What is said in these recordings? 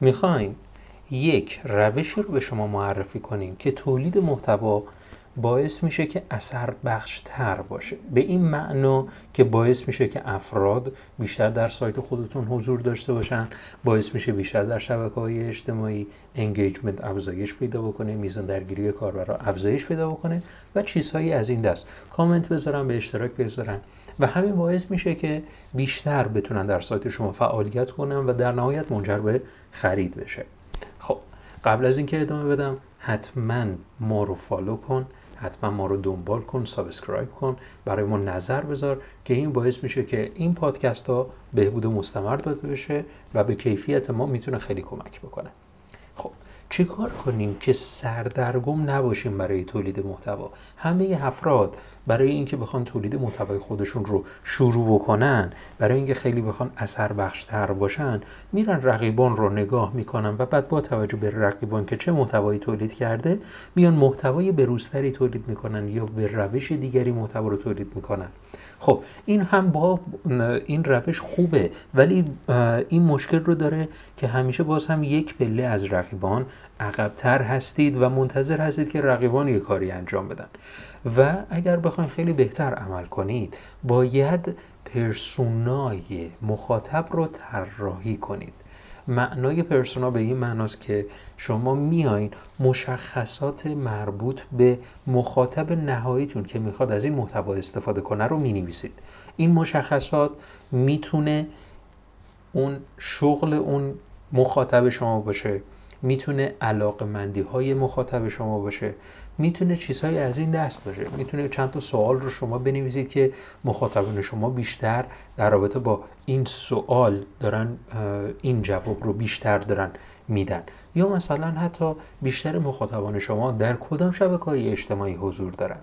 می‌خوایم یک روشی رو به شما معرفی کنیم که تولید محتوا باعث میشه که اثر بخش تر باشه. به این معنا که باعث میشه که افراد بیشتر در سایت خودتون حضور داشته باشن باعث میشه بیشتر در شبکه های اجتماعی انگیجمنت افزایش پیدا بکنه میزان درگیری کاربرا افزایش پیدا بکنه و چیزهایی از این دست. کامنت بذارن به اشتراک بذارن و همین باعث میشه که بیشتر بتونن در سایت شما فعالیت کنن و در نهایت منجر به خرید بشه. خب قبل از اینکه ادامه بدم حتما ما رو follow کن حتما ما رو دنبال کن subscribe کن برای ما نظر بذار که این باعث میشه که این پادکست ها بهبود مستمر داده بشه و به کیفیت ما می‌تونه خیلی کمک بکنه. خب چیکار کنیم که سردرگم نباشیم برای تولید محتوا؟ همه افراد برای اینکه بخوان تولید محتوای خودشون رو شروع بکنن برای اینکه خیلی بخوان اثر بخشتر باشن میرن رقیبان رو نگاه می‌کنن و بعد با توجه به رقیبان که چه محتوایی تولید کرده میان محتوای بروزتری تولید می‌کنن یا به روش دیگری محتوا رو تولید می‌کنن. خب این هم با این روش خوبه ولی این مشکل رو داره که همیشه باز هم یک پله از رقیبان عقبتر هستید و منتظر هستید که رقیبان یک کاری انجام بدن. و اگر بخواید خیلی بهتر عمل کنید باید پرسونای مخاطب رو طراحی کنید. معنای پرسونا به این معناست که شما میایین مشخصات مربوط به مخاطب نهاییتون که می‌خواد از این محتوا استفاده کنه رو می‌نویسید. این مشخصات می‌تونه اون شغل اون مخاطب شما باشه می‌تونه علاقه مندی های مخاطب شما باشه می‌تونه چیزهایی از این دست باشه. می‌تونه چند تا سوال رو شما بنویسید که مخاطبان شما بیشتر در رابطه با این سوال دارن این جواب رو بیشتر دارن میدن. یا مثلا حتی بیشتر مخاطبان شما در کدام شبکه های اجتماعی حضور دارن؟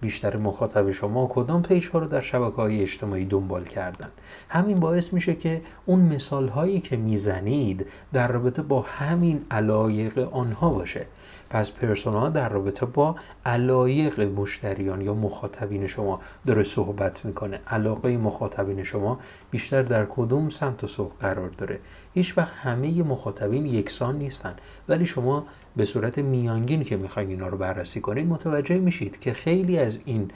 بیشتر مخاطب شما کدام پیج ها رو در شبکه های اجتماعی دنبال کردن؟ همین باعث میشه که اون مثال هایی که می‌زنید در رابطه با همین علایق آنها باشه. پس پرسونا در رابطه با علایق مشتریان یا مخاطبین شما داره صحبت می‌کنه. علاقه مخاطبین شما بیشتر در کدوم سمت و سوق قرار داره؟ هیچ وقت همه مخاطبین یکسان نیستن. ولی شما به صورت میانگین که می‌خواین اینا رو بررسی کنید متوجه میشید که خیلی از این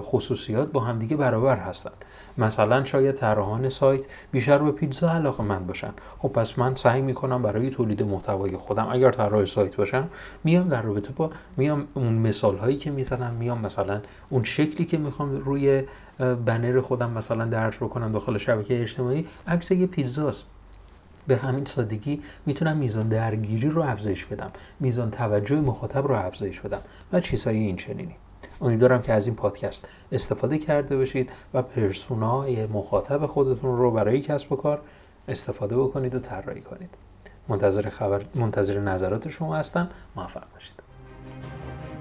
خصوصیات با همدیگه برابر هستن. مثلا شاید طراحان سایت بیشتر به پیتزا علاقه من باشن. خب پس من سعی می‌کنم برای تولید محتوای خودم اگر طراح سایت باشم میام در رابطه با میام اون مثال هایی که می‌زنم میام مثلا اون شکلی که می‌خوام روی بنر خودم مثلا درج بکنم داخل شبکه اجتماعی عکس یه پیتزاست به همین سادگی می‌تونم میزان درگیری رو افزایش بدم میزان توجه مخاطب رو افزایش بدم و چیزهای این چنینی. امیدوارم که از این پادکست استفاده کرده باشید و پرسونای مخاطب خودتون رو برای کسب و کار استفاده بکنید و طراحی کنید. منتظر خبر منتظر نظرات شما هستم. موفق باشید.